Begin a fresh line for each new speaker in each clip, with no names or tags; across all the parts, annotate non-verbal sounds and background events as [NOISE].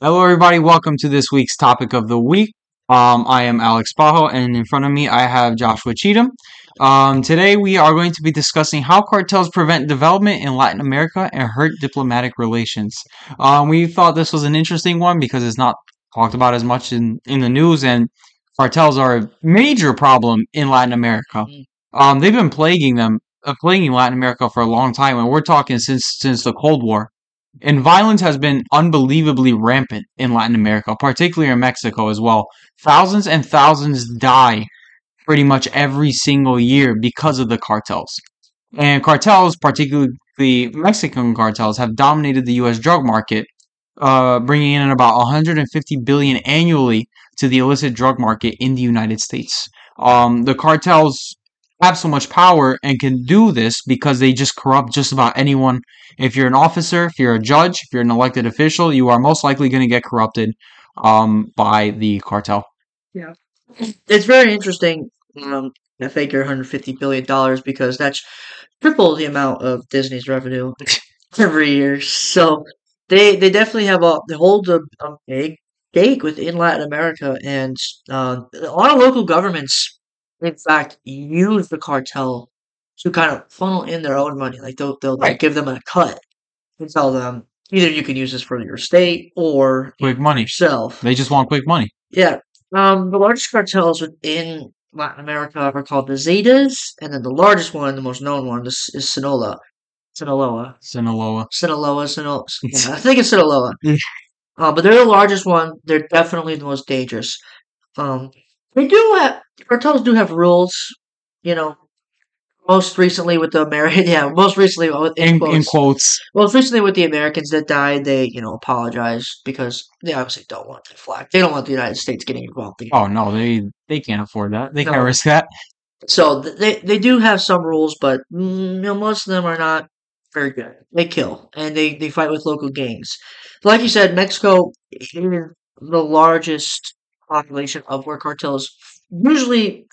Hello, everybody. Welcome to this week's topic of the week. Um, I am Alex Bajo, and in front of me, I have Joshua Cheatham. Um, today, we are going to be discussing how cartels prevent development in Latin America and hurt diplomatic relations. Um, we thought this was an interesting one because it's not talked about as much in, in the news, and cartels are a major problem in Latin America. Um, they've been plaguing them, uh, plaguing Latin America for a long time, and we're talking since since the Cold War. And violence has been unbelievably rampant in Latin America, particularly in Mexico as well. Thousands and thousands die pretty much every single year because of the cartels. And cartels, particularly Mexican cartels, have dominated the U.S. drug market, uh, bringing in about 150 billion annually to the illicit drug market in the United States. Um, the cartels have so much power and can do this because they just corrupt just about anyone. If you're an officer, if you're a judge, if you're an elected official, you are most likely going to get corrupted um, by the cartel.
Yeah, it's very interesting. Um, I figure 150 billion dollars because that's triple the amount of Disney's revenue [LAUGHS] every year. So they they definitely have a they hold a, a big stake within Latin America, and uh, a lot of local governments in fact, use the cartel to kind of funnel in their own money. Like they'll they'll like,
Right.
give them a cut and tell them either you can use this for your state or
Quick money.
yourself.
They just want quick money.
Yeah. Um, the largest cartels within Latin America are called the Zetas, and then the largest one, the most known one, is, is Sinaloa. Sinaloa.
Sinaloa.
Sinaloa, Sinaloa. [LAUGHS] Yeah, I think it's Sinaloa.
Yeah. [LAUGHS]
Uh, but they're the largest one. They're definitely the most dangerous. Um, they do have cartels do have rules. You know, most recently with the American, [LAUGHS] yeah, most recently with in,
In,
quotes,
in quotes.
most recently with the Americans that died, they you know apologized because they obviously don't want the flag. They don't want the United States getting involved.
Oh no, they they can't afford that. They
No.
can't risk that.
So they they do have some rules, but mm, you know, most of them are not very good. They kill and they they fight with local gangs. Like you said, Mexico is the largest population of where cartels usually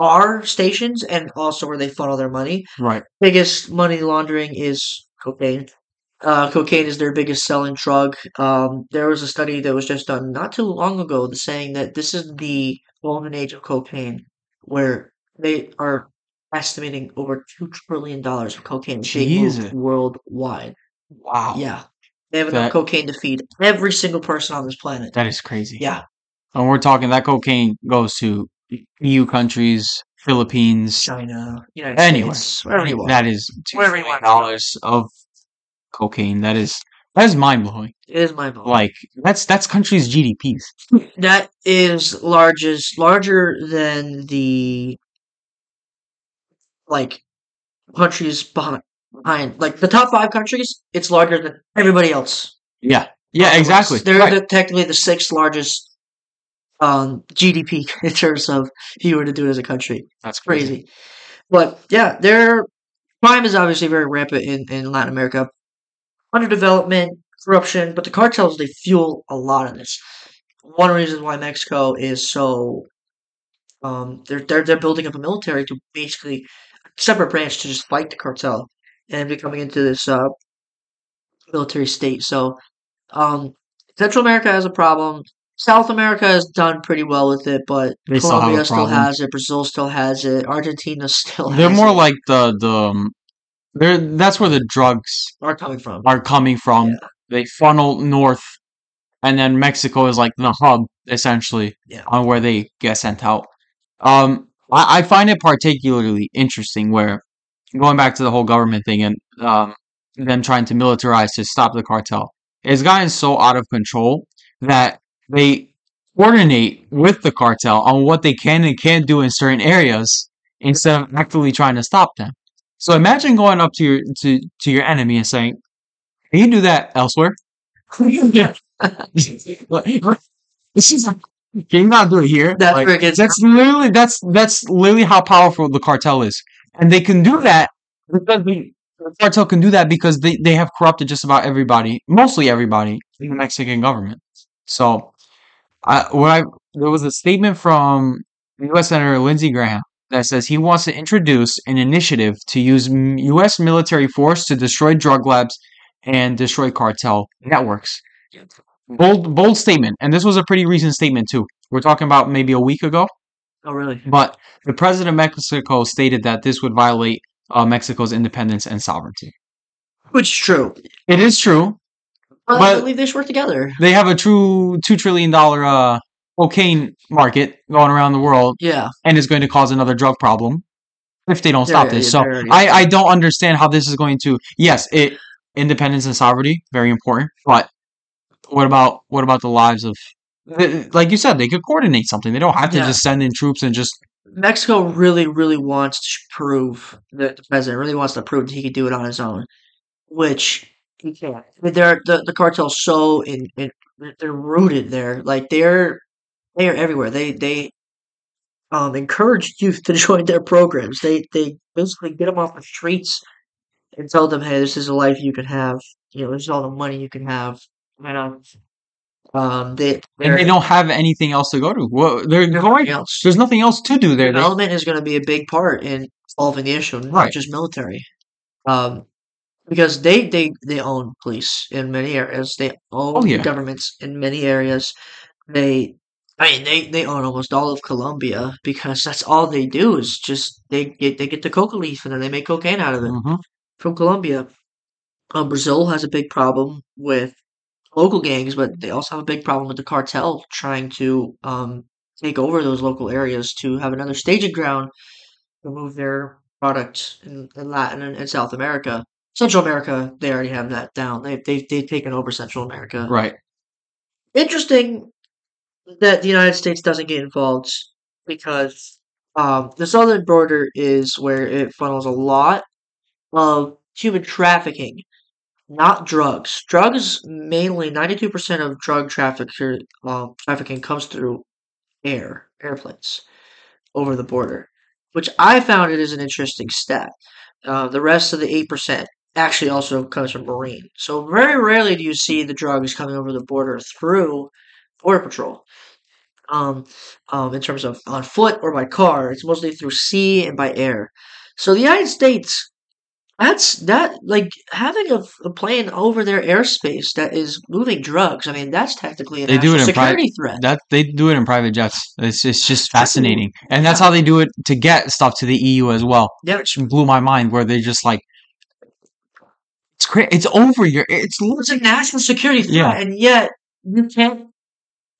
are stations and also where they funnel their money.
Right.
Biggest money laundering is cocaine. Uh, cocaine is their biggest selling drug. Um, there was a study that was just done not too long ago saying that this is the golden age of cocaine, where they are estimating over two trillion dollars of cocaine
Jesus.
worldwide.
Wow.
Yeah, they have enough cocaine to feed every single person on this planet.
That is crazy.
Yeah,
And we're talking that cocaine goes to EU countries, Philippines,
China, United
anywhere.
States, wherever you want.
That is two
wherever you want.
dollars of cocaine. That is that is mind blowing.
It is mind blowing.
Like that's that's countries' GDPs.
That is largest larger than the like countries behind behind like the top five countries. It's larger than everybody else.
Yeah. Yeah, exactly.
They're
Right.
the, technically the sixth largest um, GDP [LAUGHS] in terms of if you were to do it as a country.
That's crazy.
Crazy, but yeah, their crime is obviously very rampant in, in Latin America. Underdevelopment, corruption, but the cartels they fuel a lot of this. One reason why Mexico is so um they're they're they're building up a military to basically a separate branch to just fight the cartel and becoming into this uh military state. So um Central America has a problem. South America has done pretty well with it, but
They still
Colombia still
problem.
has it. Brazil still has it. Argentina still has
They're more
it.
like the the um, they're that's where the drugs
are coming from.
are coming from.
Yeah.
They funnel north, and then Mexico is like the hub essentially
Yeah.
on where they get sent out. Um, I, I find it particularly interesting where going back to the whole government thing and um, them trying to militarize to stop the cartel. It's gotten so out of control that they coordinate with the cartel on what they can and can't do in certain areas instead of actively trying to stop them. So imagine going up to your to, to your enemy and saying, Can you do that elsewhere? [LAUGHS] can you not do it here?
That's
Like, that's literally that's that's literally how powerful the cartel is. And they can do that because the the cartel can do that because they, they have corrupted just about everybody, mostly everybody in the Mexican government. So I what I there was a statement from U.S. Senator Lindsey Graham that says he wants to introduce an initiative to use U.S. military force to destroy drug labs and destroy cartel networks. bold bold statement, and this was a pretty recent statement too. We're talking about maybe a week ago,
Oh, really?
but the president of Mexico stated that this would violate uh, Mexico's independence and sovereignty.
Which is true.
It is true.
I
But-
believe they should work together.
They have a true two trillion dollar uh, cocaine market going around the world,
Yeah.
and it's going to cause another drug problem if they don't stop this.
yeah,
So I, I don't understand how this is going to. Yes, it independence and sovereignty very important, but what about what about the lives of like you said they could coordinate something. They don't have to
Yeah.
just send in troops and just
Mexico really, really wants to prove that the president really wants to prove that he can do it on his own, which he can't. I mean, they're the the cartel's so in, in they're rooted there. Like they're they are everywhere. They they um encourage youth to [LAUGHS] join their programs. They they basically get them off the streets and tell them, hey, this is a life you can have. You know, this is all the money you can have. And um, um they
and they don't have anything else to go to. Well, they're going.
nothing else.
There's nothing else to do there. They,
development is going to be a big part in solving the issue, not
Right.
just military. Um, because they, they, they own police in many areas. They own
Oh, yeah.
governments in many areas. They, I mean, they, they own almost all of Colombia because that's all they do is just they get they get the coca leaf and then they make cocaine out of it
Mhm.
from Colombia. Um, Brazil has a big problem with local gangs, but they also have a big problem with the cartel trying to um, take over those local areas to have another staging ground to move their product in, in Latin and, and South America. Central America, they already have that down. They, they, they've taken over Central America.
Right.
Interesting that the United States doesn't get involved because um, the southern border is where it funnels a lot of human trafficking, not drugs. Drugs mainly ninety two percent of drug traffic um, trafficking comes through air airplanes over the border, which I found it is an interesting stat. Uh, the rest of the eight percent actually also comes from marine. So very rarely do you see the drugs coming over the border through border patrol. Um, um, in terms of on foot or by car, it's mostly through sea and by air. So the United States, that's that like having a, a plane over their airspace that is moving drugs. I mean, that's technically a
They do it in
security
private.
threat.
That they do it in private jets. It's it's just fascinating, and that's how they do it to get stuff to the EU as well.
Yeah,
Which blew my mind. Where they just like, cra It's over your. It's
it's a national security threat,
Yeah.
and yet you can't.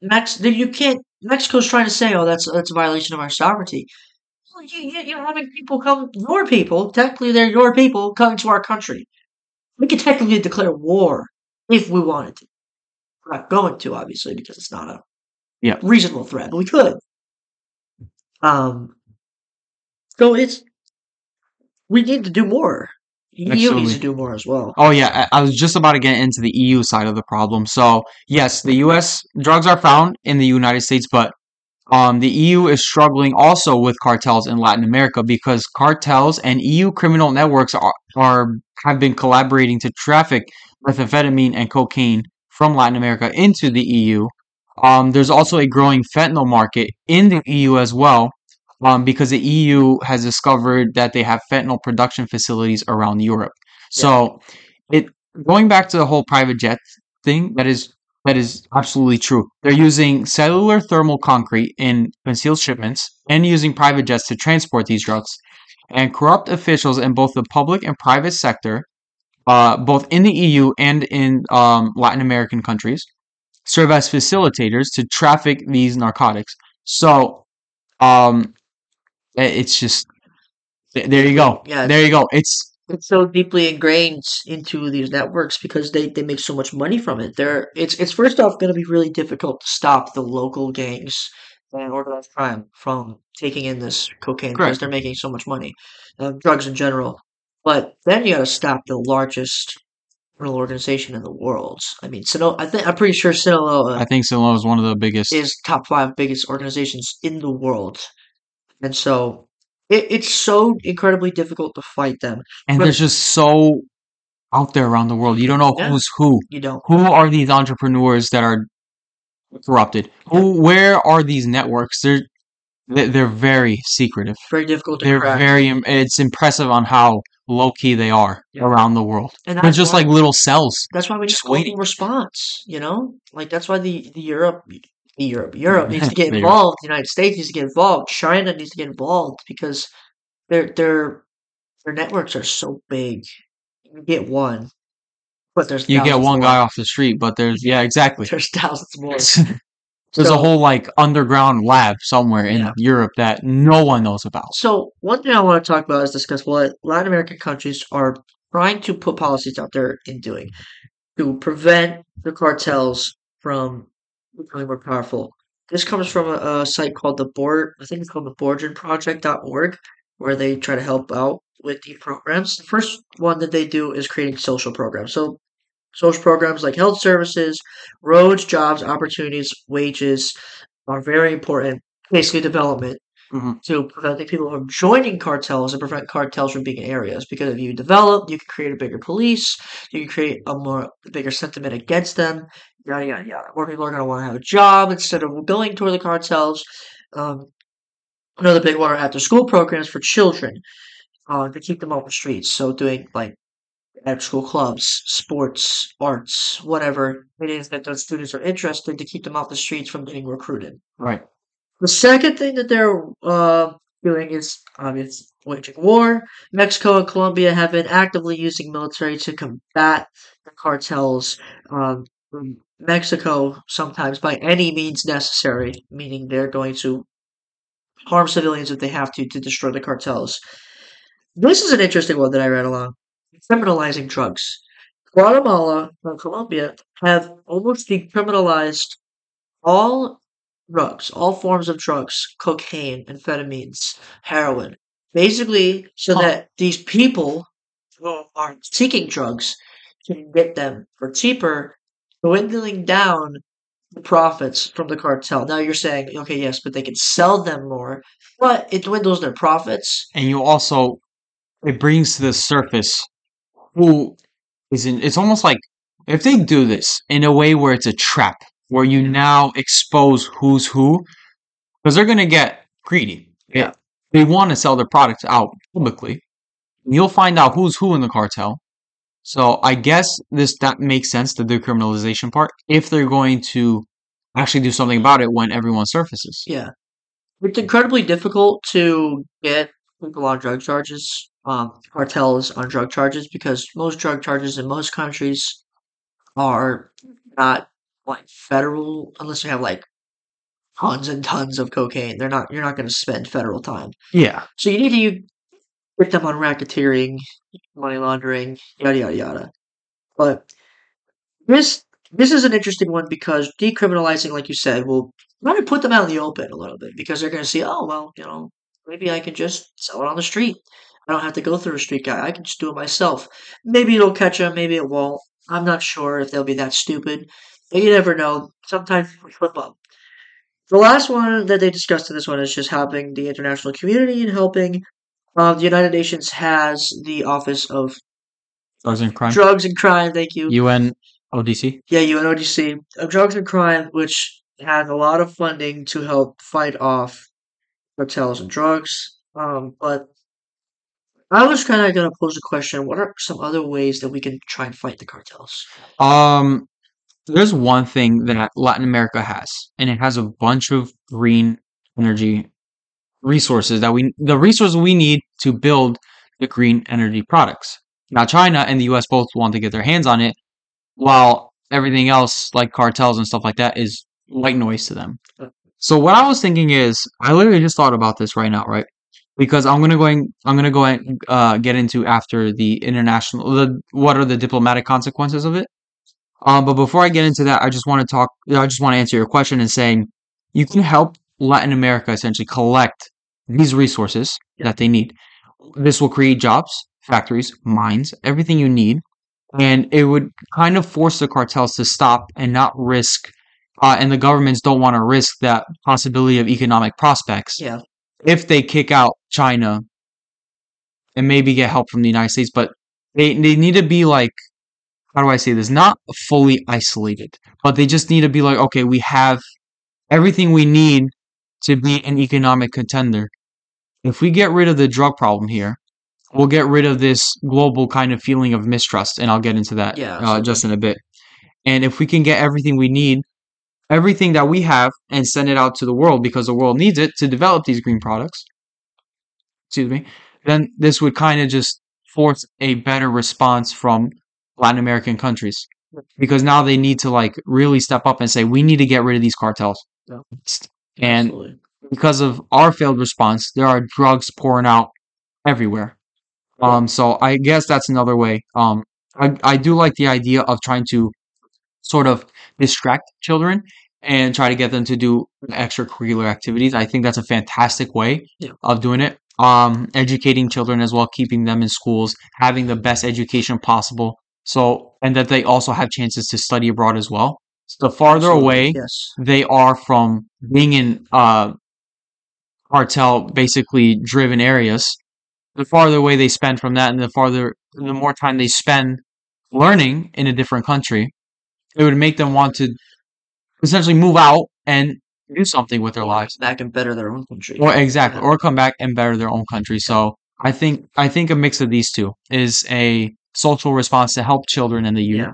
Mex, you can't. Mexico's trying to say, "Oh, that's that's a violation of our sovereignty." Well, you, you, you're having people come, your people. Technically, they're your people coming to our country. We could technically declare war if we wanted to. We're not going to, obviously, because it's not a
Yeah.
reasonable threat, but we could. Um. So it's we need to do more. EU needs to do more as well.
Oh yeah, I I was just about to get into the EU side of the problem. So yes, the U.S. drugs are found in the United States, but um, the EU is struggling also with cartels in Latin America because cartels and EU criminal networks are, are have been collaborating to traffic methamphetamine and cocaine from Latin America into the EU. Um, there's also a growing fentanyl market in the EU as well, um, because the EU has discovered that they have fentanyl production facilities around Europe. So, it going back to the whole private jet thing, that is that is absolutely true. They're using cellular thermal concrete in concealed shipments and using private jets to transport these drugs. And corrupt officials in both the public and private sector, uh, both in the EU and in um, Latin American countries, serve as facilitators to traffic these narcotics. So, um, it's just there you go.
Yeah,
there you go. It's
it's so deeply ingrained into these networks because they, they make so much money from it. They're it's it's first off going to be really difficult to stop the local gangs and organized crime from taking in this cocaine because they're making so much money, uh, drugs in general. But then you got to stop the largest criminal organization in the world. I mean, Sinaloa. I think I'm pretty sure Sinaloa
I think Sinaloa is one of the biggest.
is top five biggest organizations in the world, and so it, it's so incredibly difficult to fight them.
and
but-
there's just so out there around the world. You don't know
Yeah.
who's who.
You don't.
Who are these entrepreneurs that are corrupted? Who? Where are these networks? They're they- they're very secretive.
Very difficult to
They're
crack.
very. It's impressive on how low key they are
Yeah.
around the world.
And
They're just
why-
like little cells.
That's why we
Just waiting.
response. You know, like that's why the the Europe, Europe, Europe needs to [LAUGHS] get involved. The United States needs to get involved. China needs to get involved because their their their networks are so big. You get one, but there's
You get one
more.
guy off the street, but there's yeah, exactly.
There's thousands more. [LAUGHS]
There's a whole like underground lab somewhere in
Yeah.
Europe that no one knows about.
So one thing I want to talk about is discuss what Latin American countries are trying to put policies out there in doing to prevent the cartels from becoming more powerful. This comes from a, a site called the Board, I think it's called the BorgenProject.org, where they try to help out with the programs. The first one that they do is creating social programs. So social programs like health services, roads, jobs, opportunities, wages are very important. Basically, development
Mhm.
to preventing people from joining cartels and prevent cartels from being in areas. Because if you develop, you can create a bigger police, you can create a more bigger sentiment against them. Yada yada yada. More people are going to want to have a job instead of going toward the cartels. Um, another big one are after school programs for children uh, to keep them off the streets. So doing like after school clubs, sports, arts, whatever it is that those students are interested in to keep them off the streets from getting recruited.
Right.
The second thing that they're uh, doing is obvious waging war. Mexico and Colombia have been actively using military to combat the cartels. Um, Mexico, sometimes by any means necessary, meaning they're going to harm civilians if they have to to destroy the cartels. This is an interesting one that I read along. Criminalizing drugs. Guatemala and Colombia have almost decriminalized all drugs, all forms of drugs, cocaine, amphetamines, heroin. Basically, so
Huh.
that these people who are seeking drugs can get them for cheaper, dwindling down the profits from the cartel. Now you're saying, okay, yes, but they can sell them more, but it dwindles their profits.
And you also it brings to the surface who is in it's almost like if they do this in a way where it's a trap, where you now expose who's who, because they're gonna get greedy.
Yeah.
They want to sell their products out publicly. You'll find out who's who in the cartel. So I guess this that makes sense, the decriminalization part, if they're going to actually do something about it when everyone surfaces.
Yeah. It's incredibly difficult to get people on drug charges, um, cartels on drug charges, because most drug charges in most countries are not like federal, unless you have like tons and tons of cocaine. They're not, you're not going to spend federal time.
Yeah.
So you need to get them on racketeering, money laundering, yada yada yada. But this this is an interesting one because decriminalizing, like you said, will kind of put them out in the open a little bit because they're going to see, oh well, you know, maybe I can just sell it on the street. I don't have to go through a street guy. I can just do it myself. Maybe it'll catch them. Maybe it won't. I'm not sure if they'll be that stupid. But you never know. Sometimes we flip up. The last one that they discussed in this one is just helping the international community and helping. Um, the United Nations has the Office of
Drugs and crime.
Drugs and Crime. Thank you.
UN ODC.
Yeah, UNODC of Drugs and Crime, which has a lot of funding to help fight off cartels and drugs. Um, but I was kind of going to pose a question: What are some other ways that we can try and fight the cartels?
Um, there's one thing that Latin America has, and it has a bunch of green energy resources that we the resources we need to build the green energy products. Now, China and the U.S. both want to get their hands on it, while everything else, like cartels and stuff like that, is white noise to them. So what I was thinking is, I literally just thought about this right now, right? Because I'm gonna going, I'm gonna go and uh, get into after the international, the what are the diplomatic consequences of it. Um, but before I get into that, I just want to talk. I just want to answer your question and saying you can help Latin America essentially collect these resources
Yeah.
that they need. This will create jobs, factories, mines, everything you need, and it would kind of force the cartels to stop and not risk. Uh, and the governments don't want to risk that possibility of economic prospects
Yeah,
if they kick out China and maybe get help from the United States, but they they need to be like how do I say this? Not fully isolated, but they just need to be like, okay, we have everything we need to be an economic contender. If we get rid of the drug problem here, we'll get rid of this global kind of feeling of mistrust, and I'll get into that
Yeah,
uh, just in a bit. And if we can get everything we need, everything that we have, and send it out to the world because the world needs it to develop these green products, excuse me, then this would kind of just force a better response from Latin American countries because now they need to like really step up and say we need to get rid of these cartels.
Yeah.
And
Absolutely.
because of our failed response, there are drugs pouring out everywhere. Um, so I guess that's another way. Um, I, I do like the idea of trying to sort of distract children and try to get them to do extracurricular activities. I think that's a fantastic way
Yeah.
of doing it. Um, educating children as well, keeping them in schools, having the best education possible. So, and that they also have chances to study abroad as well. The farther
Absolutely,
away
Yes.
they are from being in uh, cartel basically driven areas, the farther away they spend from that, and the farther, the more time they spend learning in a different country, it would make them want to essentially move out and do something with their lives.
Back and better their own country.
Or exactly,
Yeah.
or come back and better their own country. So I think I think a mix of these two is a social response to help children in the youth,
Yeah.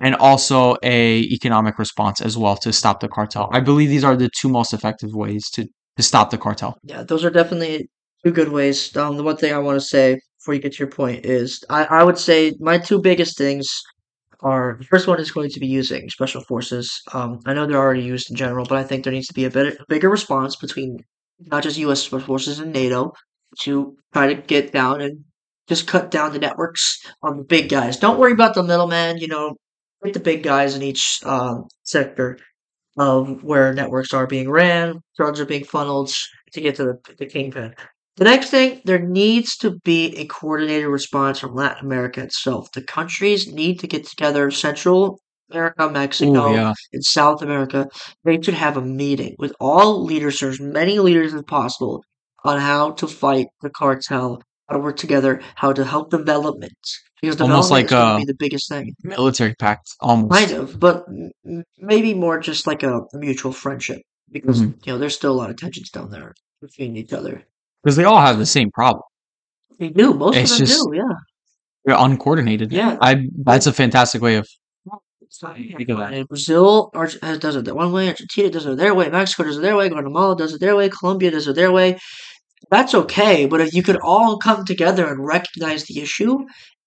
And also a economic response as well to stop the cartel. I believe these are the two most effective ways to to stop the cartel.
Yeah, those are definitely two good ways. Um, the one thing I want to say before you get to your point is I, I would say my two biggest things are the first one is going to be using special forces. Um, I know they're already used in general, but I think there needs to be a better, bigger response between not just U.S. special forces and NATO to try to get down and just cut down the networks on the big guys. Don't worry about the middleman. You know, the big guys in each um, sector of where networks are being ran, drugs are being funneled to get to the, the kingpin. The next thing, there needs to be a coordinated response from Latin America itself. The countries need to get together, Central America, Mexico,
Ooh, yeah.
in South America. They should have a meeting with all leaders, as many leaders as possible, on how to fight the cartel, how to work together, how to help development. Because
Almost like
be the biggest thing.
Military pact, almost.
Kind of, but maybe more just like a mutual friendship because
Mhm.
you know there's still a lot of tensions down there between each other.
Because they all have the same problem.
They do, most
It's
of them
just-
do, yeah.
They're uncoordinated.
Yeah.
I that's a fantastic way of Think of that.
Brazil uh, does it that one way, Argentina does it their way, Mexico does it their way, Guatemala does it their way, Colombia does it their way. That's okay, but if you could all come together and recognize the issue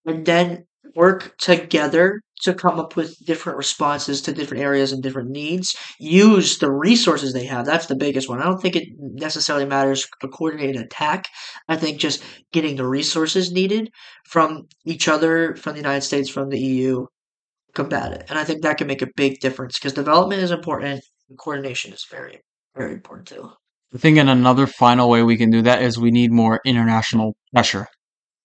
and then work together to come up with different responses to different areas and different needs, use the resources they have. That's the biggest one. I don't think it necessarily matters a coordinated attack. I think just getting the resources needed from each other, from the United States, from the EU, combat it. And I think that can make a big difference because development is important and coordination is very, very important too.
I think in another final way we can do that is we need more international pressure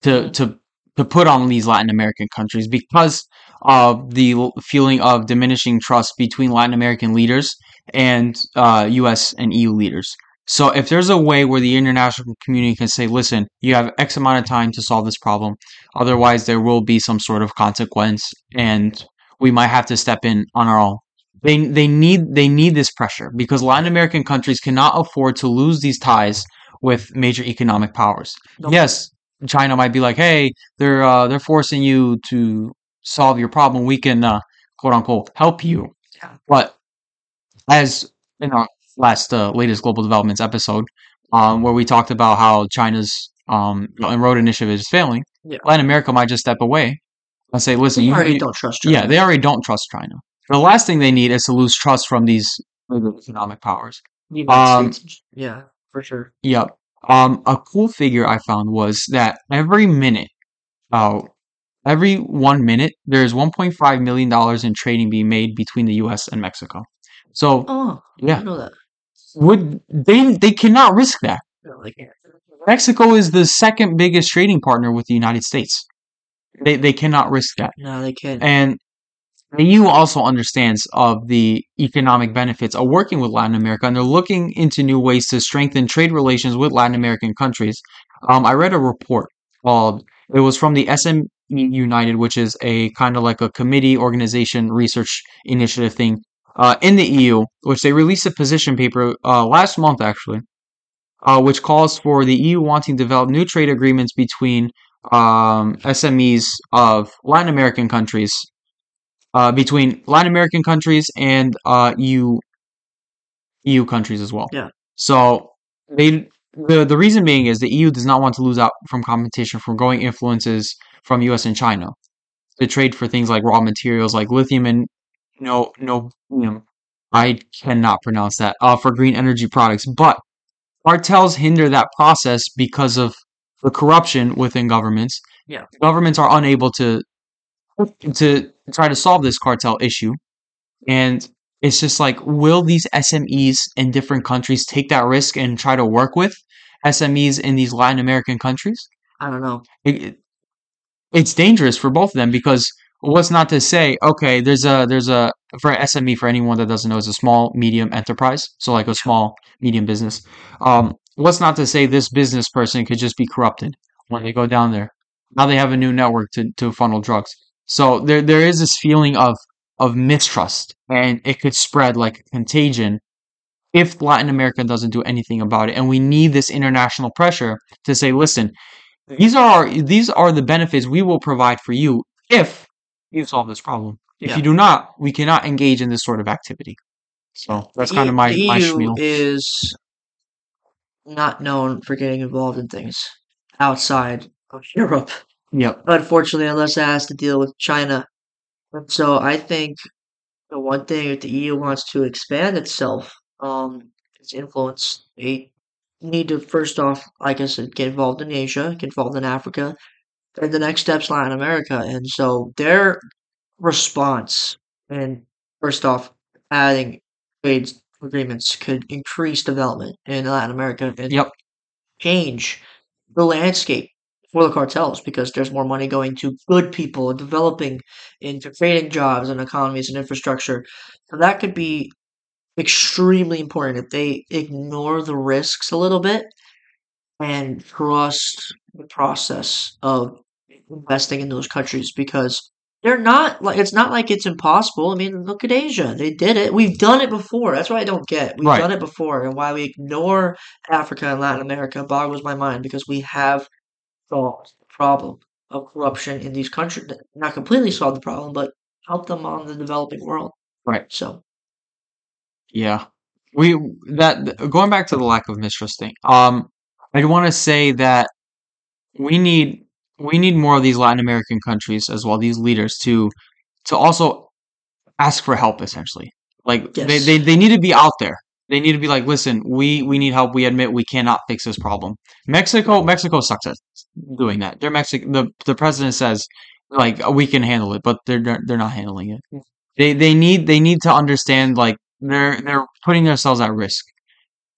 to to to put on these Latin American countries because of the feeling of diminishing trust between Latin American leaders and uh, U.S. and EU leaders. So if there's a way where the international community can say, "Listen, you have X amount of time to solve this problem, otherwise there will be some sort of consequence, and we might have to step in on our own." They they need they need this pressure because Latin American countries cannot afford to lose these ties with major economic powers. Yes, China might be like, "Hey, they're uh, they're forcing you to solve your problem. We can uh, quote unquote help you."
Yeah.
But as in our last uh, latest global developments episode, um, where we talked about how China's um, road initiative is failing,
Yeah.
Latin America might just step away and say, "Listen,
You
you,
already
you-
don't trust China.
yeah, they already don't trust China. The last thing they need is to lose trust from these economic powers. Um.
Yeah, for sure.
Yep. Um, a cool figure I found was that every minute, uh, every one minute, there's 1.5 million dollars in trading being made between the U.S. and Mexico. So
Oh,
yeah,
didn't know that.
would they they cannot risk that.
No, they can't.
Mexico is the second biggest trading partner with the United States. They they cannot risk that.
No, they can't.
And EU also understands of the economic benefits of working with Latin America, and they're looking into new ways to strengthen trade relations with Latin American countries. Um, I read a report called it was from the SME United, which is a kind of like a committee organization research initiative thing uh, in the EU, which they released a position paper uh, last month actually, uh, which calls for the EU wanting to develop new trade agreements between um, SMEs of Latin American countries, uh, between Latin American countries and uh, EU EU countries as well.
Yeah.
So they the the reason being is the EU does not want to lose out from competition from growing influences from US and China to trade for things like raw materials like lithium and no no you know, I cannot pronounce that uh, for green energy products. But cartels hinder that process because of the corruption within governments.
Yeah.
Governments are unable to to try to solve this cartel issue. And it's just like, will these SMEs in different countries take that risk and try to work with SMEs in these Latin American countries?
I don't know.
It, it- it's dangerous for both of them because what's not to say, okay, there's a there's a for SME for anyone that doesn't know is a small medium enterprise, so like a small medium business. Um, what's not to say this business person could just be corrupted when they go down there. Now they have a new network to, to funnel drugs. So there there is this feeling of of mistrust and it could spread like a contagion if Latin America doesn't do anything about it. And we need this international pressure to say, listen, these are our, these are the benefits we will provide for you if you solve this problem. If
Yeah.
you do not, we cannot engage in this sort of activity. So that's kind of my,
the
my
EU
spiel.
is not known for getting involved in things outside of Europe,
Yep.
unfortunately, unless it has to deal with China. And so I think the one thing if the EU wants to expand itself, um, its influence, they need to first off, like I said, get involved in Asia, get involved in Africa, and the next step's Latin America. And so their response, and first off, adding trade agreements could increase development in Latin America and
Yep.
change the landscape for the cartels because there's more money going to good people and developing into creating jobs and economies and infrastructure. So that could be extremely important if they ignore the risks a little bit and trust the process of investing in those countries because they're not like it's not like it's impossible. I mean, look at Asia. They did it. We've done it before. That's what I don't get. We've
Right.
done it before and why we ignore Africa and Latin America boggles my mind because we have solved the problem of corruption in these countries. Not completely solved the problem, but help them on the developing world.
Right.
So
Yeah. We that going back to the lack of mistrust thing. Um, I want to say that we need we need more of these Latin American countries as well, these leaders to to also ask for help essentially. Like they, they, they need to be out there. They need to be like, listen, we, we need help. We admit we cannot fix this problem. Mexico Mexico sucks at doing that. They're Mexico the the president says like we can handle it, but they're they're not handling it. They they need they need to understand like they're they're putting themselves at risk.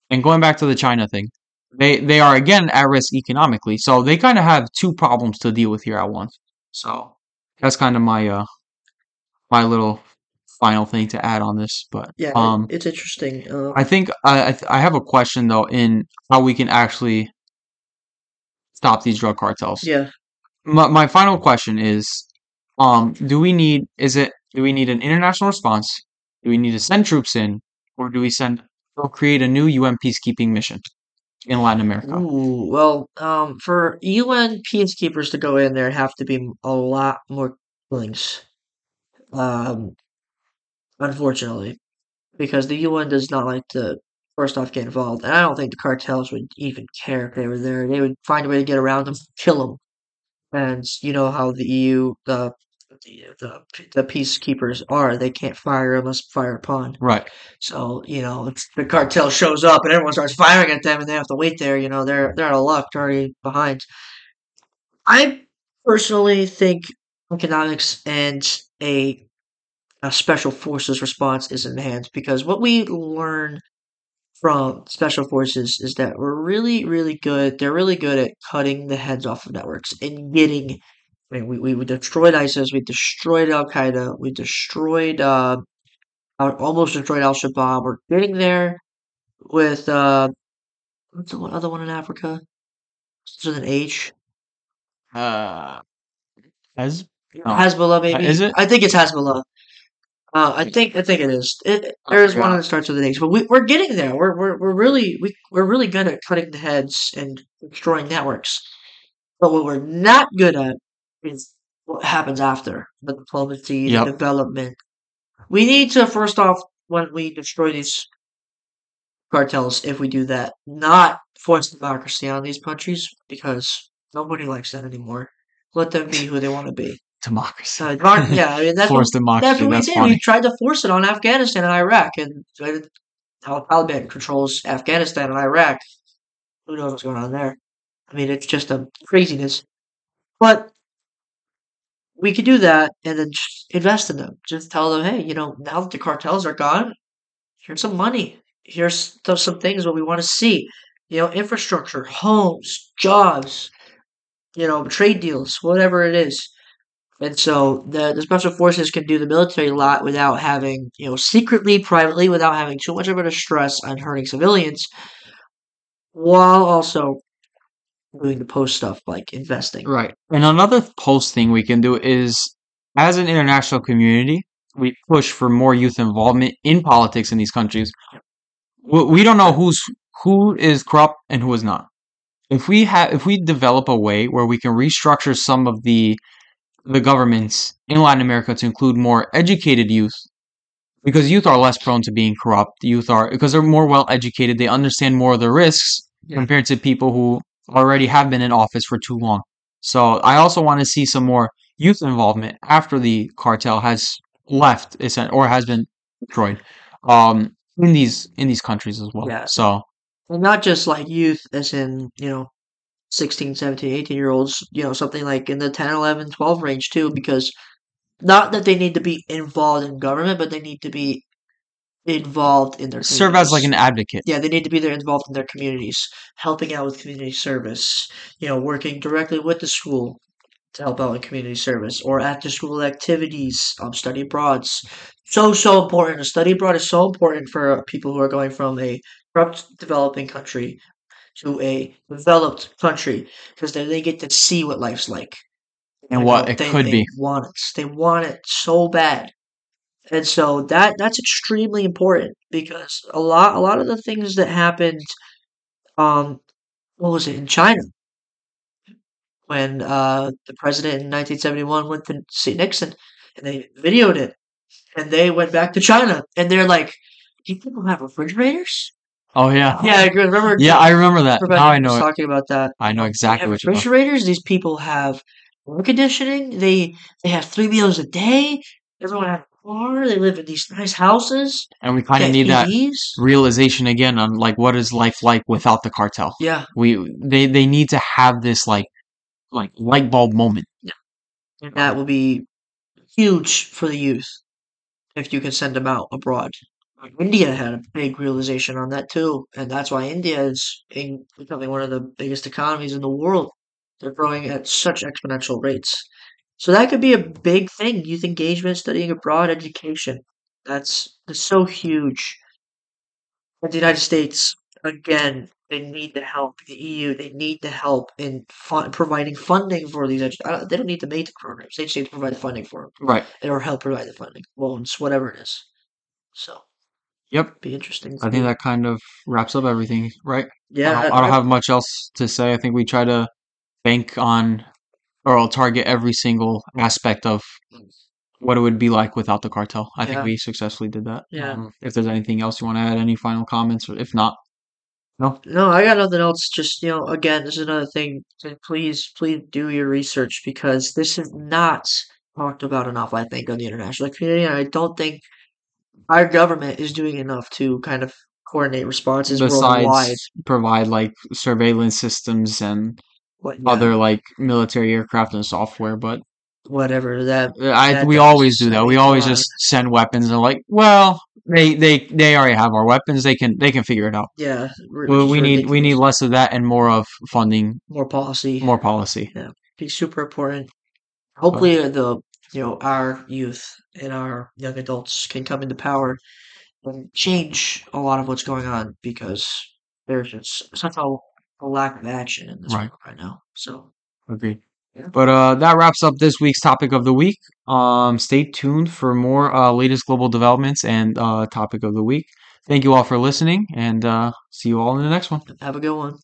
And going back to the China thing, they they are again at risk economically. So they kind of have two problems to deal with here at once. So that's kind of my uh my little final thing to add on this. But
yeah,
um,
it's interesting. Uh,
I think I I, th- I have a question though in how we can actually stop these drug cartels.
yeah,
My my final question is, um, do we need is it do we need an international response? Do we need to send troops in, or do we send or create a new UN peacekeeping mission in Latin America?
Ooh, well, um, for UN peacekeepers to go in, there have to be a lot more killings. Um, unfortunately, because the UN does not like to first off get involved, and I don't think the cartels would even care if they were there. They would find a way to get around them, [LAUGHS] kill them, and you know how the EU, the the the, the peacekeepers are. They can't fire unless fire upon.
Right.
So, you know, if the cartel shows up and everyone starts firing at them and they have to wait there, you know, they're they're out of luck, they're already behind. I personally think economics and a, a special forces response is enhanced because what we learn from special forces is that we're really, really good. They're really good at cutting the heads off of networks and getting. I mean, we, we, we destroyed ISIS, we destroyed Al Qaeda, we destroyed uh, almost destroyed Al Shabaab. We're getting there with uh, what's the one, other one in Africa? It's with an H.
Uh, as no.
Hezbollah, maybe.
is it?
I think it's Hezbollah. Uh, I think I think it is. It, there is one that starts with an H, but we, we're getting there. We're we're we're really we we're really good at cutting the heads and destroying networks. But what we're not good at is what happens after the diplomacy,
Yep.
the development. We need to first off, when we destroy these cartels, if we do that, not force democracy on these countries because nobody likes that anymore. Let them be who they want to be.
Democracy.
Uh, yeah, I mean [LAUGHS] that's
Forced
what,
democracy.
that's what we
That's
did.
funny.
We tried to force it on Afghanistan and Iraq, and how Taliban controls Afghanistan and Iraq. Who knows what's going on there? I mean, it's just a craziness. But we could do that and then just invest in them. Just tell them, hey, you know, now that the cartels are gone, here's some money. Here's some things what we want to see. You know, infrastructure, homes, jobs, you know, trade deals, whatever it is. And so the, the special forces can do the military a lot without having, you know, secretly, privately, without having too much of a stress on hurting civilians, while also doing the post stuff like investing.
Right. And another post thing we can do is, as an international community, we push for more youth involvement in politics in these countries. We don't know who's who is corrupt and who is not. If we have, if we develop a way where we can restructure some of the the governments in Latin America to include more educated youth, because youth are less prone to being corrupt. Youth are because they're more well educated. They understand more of the risks
Yeah.
compared to people who already have been in office for too long. So I also want to see some more youth involvement after the cartel has left or has been destroyed um, in these in these countries as well.
Yeah.
So
And not just like youth, as in, you know, 16, 17, 18 year olds, you know, something like in the 10, 11, 12 range too, because not that they need to be involved in government, but they need to be involved in their
serve as like an advocate.
Yeah, they need to be there involved in their communities, helping out with community service, you know, working directly with the school to help out in community service or after school activities, um, study abroads. So, so important. A study abroad is so important for people who are going from a corrupt developing country to a developed country because then they get to see what life's like.
And what it
they,
could
they
be.
want it. They want it so bad. And so that that's extremely important because a lot a lot of the things that happened um what was it in China when uh the president in 1971 went to see Nixon and they videoed it and they went back to China and they're like do people have refrigerators?
Oh yeah.
Yeah, I remember [LAUGHS]
Yeah, I remember that.
Professor
Now I know it.
talking about that.
I know exactly what you're talking.
refrigerators. These people have air conditioning. They they have three meals a day. Everyone has a car. They live in these nice houses.
And we kind of need that realization again on like what is life like without the cartel.
Yeah,
We they they need to have this like like light bulb moment.
Yeah, and that will be huge for the youth if you can send them out abroad. India had a big realization on that too, and that's why India is in becoming one of the biggest economies in the world. They're growing at such exponential rates. So that could be a big thing. Youth engagement, studying abroad, education. That's, that's so huge. And the United States, again, they need the help. The EU, they need the help in fun- providing funding for these. Edu- don't- they don't need to make the programs. They just need to provide the funding for them,
Right.
or help provide the funding, loans, whatever it is. So,
Yep.
be interesting.
I think that kind of wraps up everything, right?
yeah,
I don't, I don't have much else to say. I think we try to bank on or I'll target every single aspect of what it would be like without the cartel. I
Yeah.
think we successfully did that.
Yeah.
Um, if there's anything else you want to add, any final comments, or if not, no.
No, I got nothing else. Just, you know, again, this is another thing. to Please, please do your research because this is not talked about enough, I think, on the international community. And I don't think our government is doing enough to kind of coordinate responses worldwide.
Provide like surveillance systems and
What, yeah,
other like military aircraft and software, but
whatever that.
I
That
we always do that. We always
on.
just send weapons and like, well, they they they already have our weapons. They can they can figure it out.
Yeah, r-
Well,
which
we
is
need we need less of that and more of funding,
more policy.
more policy.
be super important. Hopefully, the you know our youth and our young adults can come into power and change a lot of what's going on because there's just such a, a lack of action in this
Right.
right now. So
Agreed.
Yeah.
But uh, that wraps up this week's topic of the week. Um, stay tuned for more uh, latest global developments and uh, topic of the week. Thank you all for listening, and uh, see you all in the next one.
have a good one.